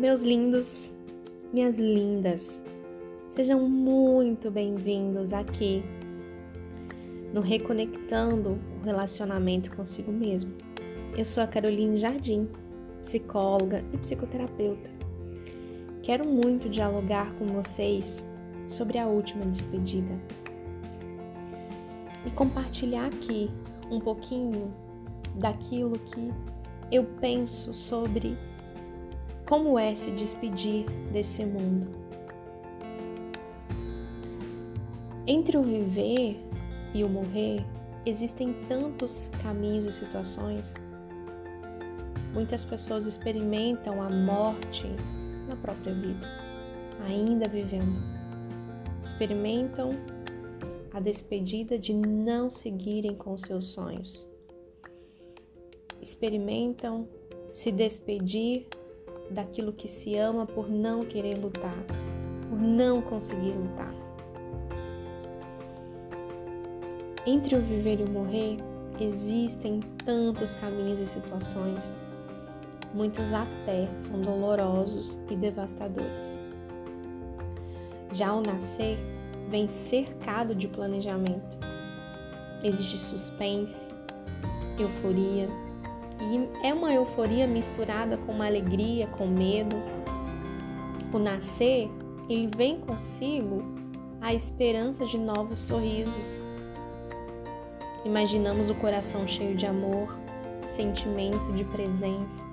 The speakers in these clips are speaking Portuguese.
Meus lindos, minhas lindas, sejam muito bem-vindos aqui no Reconectando o Relacionamento consigo mesmo. Eu sou a Caroline Jardim, psicóloga e psicoterapeuta. Quero muito dialogar com vocês sobre a última despedida e compartilhar aqui um pouquinho daquilo que eu penso sobre como é se despedir desse mundo. Entre o viver e o morrer, existem tantos caminhos e situações. Muitas pessoas experimentam a morte na própria vida, ainda vivendo. Experimentam a despedida de não seguirem com seus sonhos experimentam se despedir daquilo que se ama por não querer lutar, por não conseguir lutar. Entre o viver e o morrer, existem tantos caminhos e situações, muitos até são dolorosos e devastadores. Já ao nascer, vem cercado de planejamento. Existe suspense, euforia, e é uma euforia misturada com uma alegria, com medo. O nascer, ele vem consigo a esperança de novos sorrisos. Imaginamos o coração cheio de amor, sentimento de presença,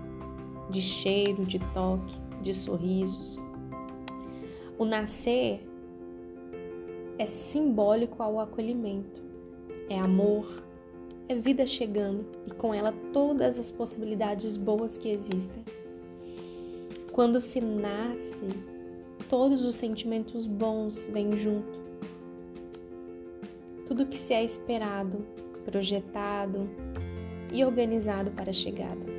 de cheiro, de toque, de sorrisos. O nascer é simbólico ao acolhimento, é amor, é vida chegando e com ela todas as possibilidades boas que existem. Quando se nasce, todos os sentimentos bons vêm junto. Tudo que se é esperado, projetado e organizado para a chegada.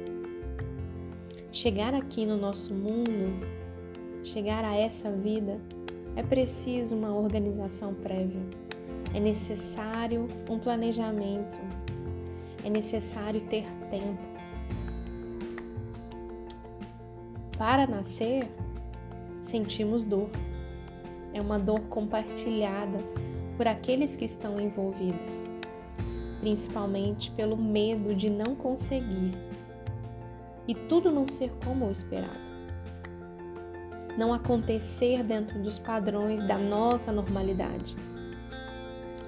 Chegar aqui no nosso mundo, chegar a essa vida, é preciso uma organização prévia. É necessário um planejamento, é necessário ter tempo. Para nascer, sentimos dor. É uma dor compartilhada por aqueles que estão envolvidos, principalmente pelo medo de não conseguir e tudo não ser como o esperado. Não acontecer dentro dos padrões da nossa normalidade.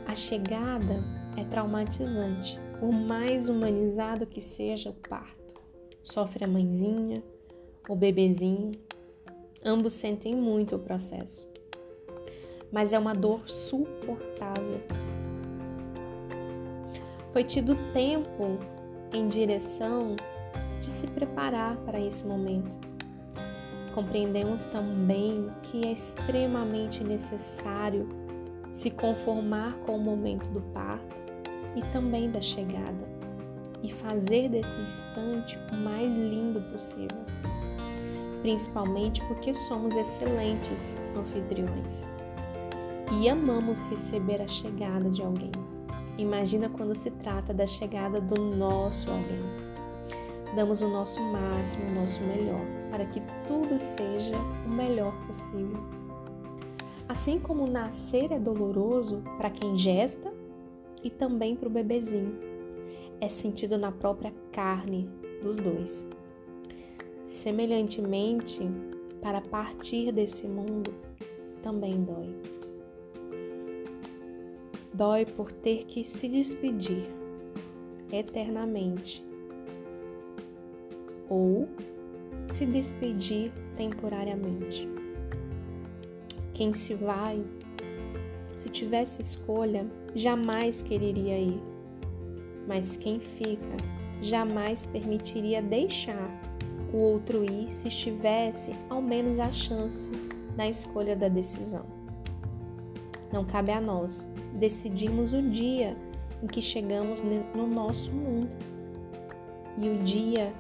A chegada é traumatizante por mais humanizado que seja o parto. Sofre a mãezinha, o bebezinho, ambos sentem muito o processo. Mas é uma dor suportável. Foi tido tempo em direção de se preparar para esse momento. Compreendemos também que é extremamente necessário se conformar com o momento do parto e também da chegada, e fazer desse instante o mais lindo possível, principalmente porque somos excelentes anfitriões e amamos receber a chegada de alguém. Imagina quando se trata da chegada do nosso alguém. Damos o nosso máximo, o nosso melhor, para que tudo seja o melhor possível. Assim como nascer é doloroso para quem gesta, e também para o bebezinho. É sentido na própria carne dos dois. Semelhantemente, para partir desse mundo também dói. Dói por ter que se despedir eternamente ou se despedir temporariamente. Quem se vai se tivesse escolha, jamais quereria ir. Mas quem fica, jamais permitiria deixar o outro ir se estivesse ao menos a chance na escolha da decisão. Não cabe a nós decidirmos o dia em que chegamos no nosso mundo. E o dia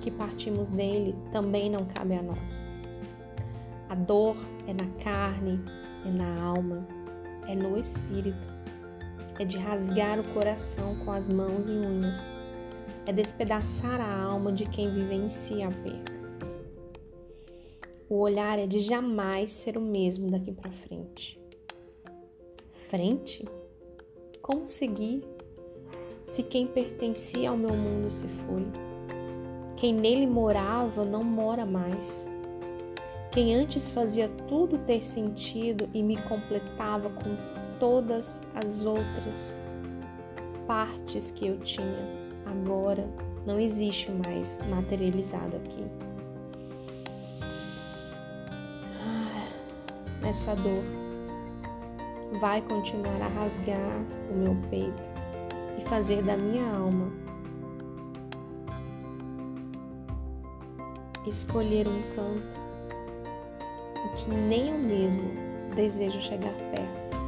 que partimos dele também não cabe a nós. A dor é na carne, é na alma, é no espírito, é de rasgar o coração com as mãos e unhas, é despedaçar a alma de quem vivencia a perda. O olhar é de jamais ser o mesmo daqui para frente. Frente? Como seguir se quem pertencia ao meu mundo se foi? Quem nele morava não mora mais. Quem antes fazia tudo ter sentido e me completava com todas as outras partes que eu tinha, agora não existe mais materializado aqui. Ah, essa dor vai continuar a rasgar o meu peito e fazer da minha alma escolher um canto que nem eu mesmo desejo chegar perto.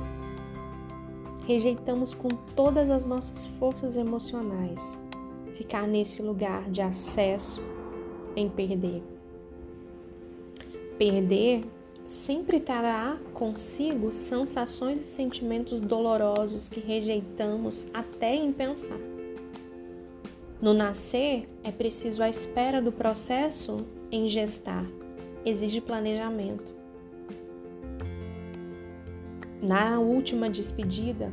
Rejeitamos com todas as nossas forças emocionais ficar nesse lugar de acesso em perder. Perder sempre trará consigo sensações e sentimentos dolorosos que rejeitamos até em pensar. No nascer, é preciso a espera do processo em gestar exige planejamento. Na última despedida,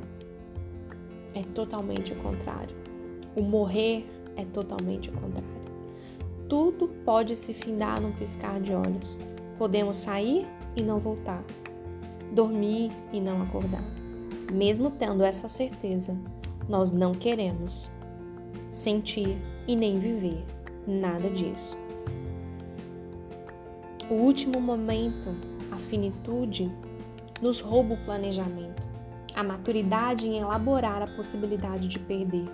é totalmente o contrário. O morrer é totalmente o contrário. Tudo pode se findar num piscar de olhos. Podemos sair e não voltar, dormir e não acordar. Mesmo tendo essa certeza, nós não queremos sentir e nem viver nada disso. O último momento, a finitude, nos rouba o planejamento, a maturidade em elaborar a possibilidade de perder.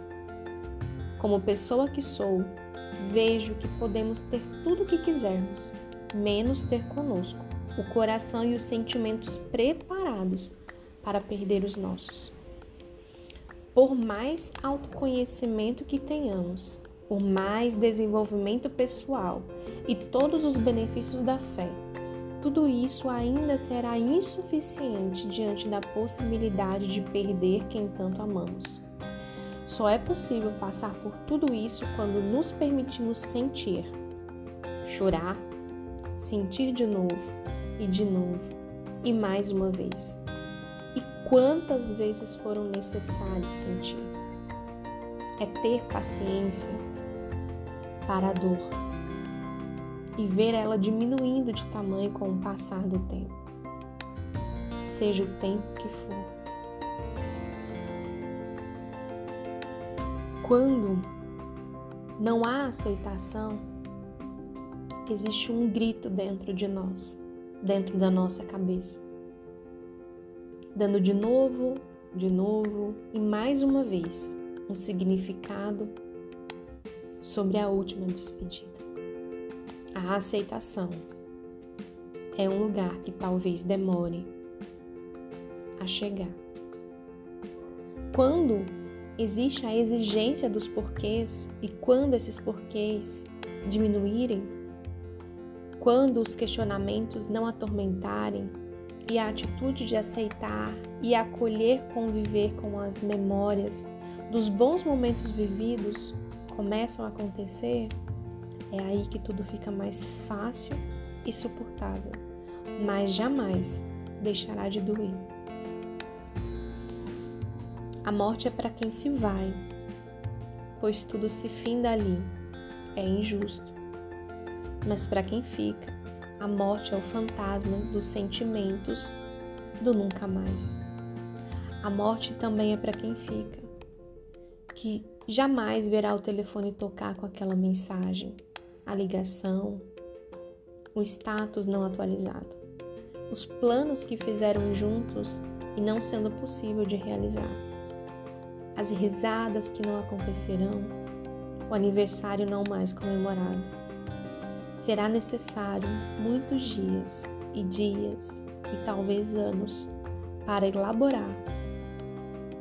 Como pessoa que sou, vejo que podemos ter tudo o que quisermos, menos ter conosco o coração e os sentimentos preparados para perder os nossos. Por mais autoconhecimento que tenhamos, por mais desenvolvimento pessoal e todos os benefícios da fé, tudo isso ainda será insuficiente diante da possibilidade de perder quem tanto amamos. Só é possível passar por tudo isso quando nos permitimos sentir, chorar, sentir de novo e de novo e mais uma vez. E quantas vezes foram necessários sentir? É ter paciência para a dor e ver ela diminuindo de tamanho com o passar do tempo, seja o tempo que for. Quando não há aceitação, existe um grito dentro de nós, dentro da nossa cabeça, dando de novo, de novo e mais uma vez um significado sobre a última despedida. A aceitação é um lugar que talvez demore a chegar. Quando existe a exigência dos porquês e quando esses porquês diminuírem, quando os questionamentos não atormentarem e a atitude de aceitar e acolher conviver com as memórias dos bons momentos vividos começam a acontecer, é aí que tudo fica mais fácil e suportável, mas jamais deixará de doer. A morte é para quem se vai, pois tudo se finda ali. É injusto. Mas para quem fica, a morte é o fantasma dos sentimentos do nunca mais. A morte também é para quem fica, que jamais verá o telefone tocar com aquela mensagem, a ligação, o status não atualizado, os planos que fizeram juntos e não sendo possível de realizar, as risadas que não acontecerão, o aniversário não mais comemorado. Será necessário muitos dias e dias e talvez anos para elaborar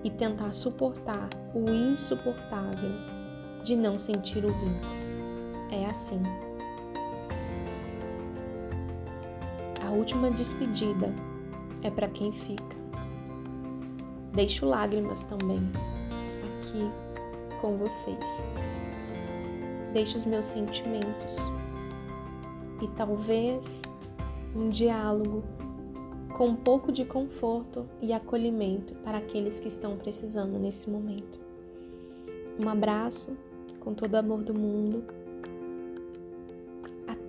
e tentar suportar o insuportável de não sentir o vínculo. É assim. A última despedida é para quem fica. Deixo lágrimas também aqui com vocês. Deixo os meus sentimentos e talvez um diálogo com um pouco de conforto e acolhimento para aqueles que estão precisando nesse momento. Um abraço com todo o amor do mundo.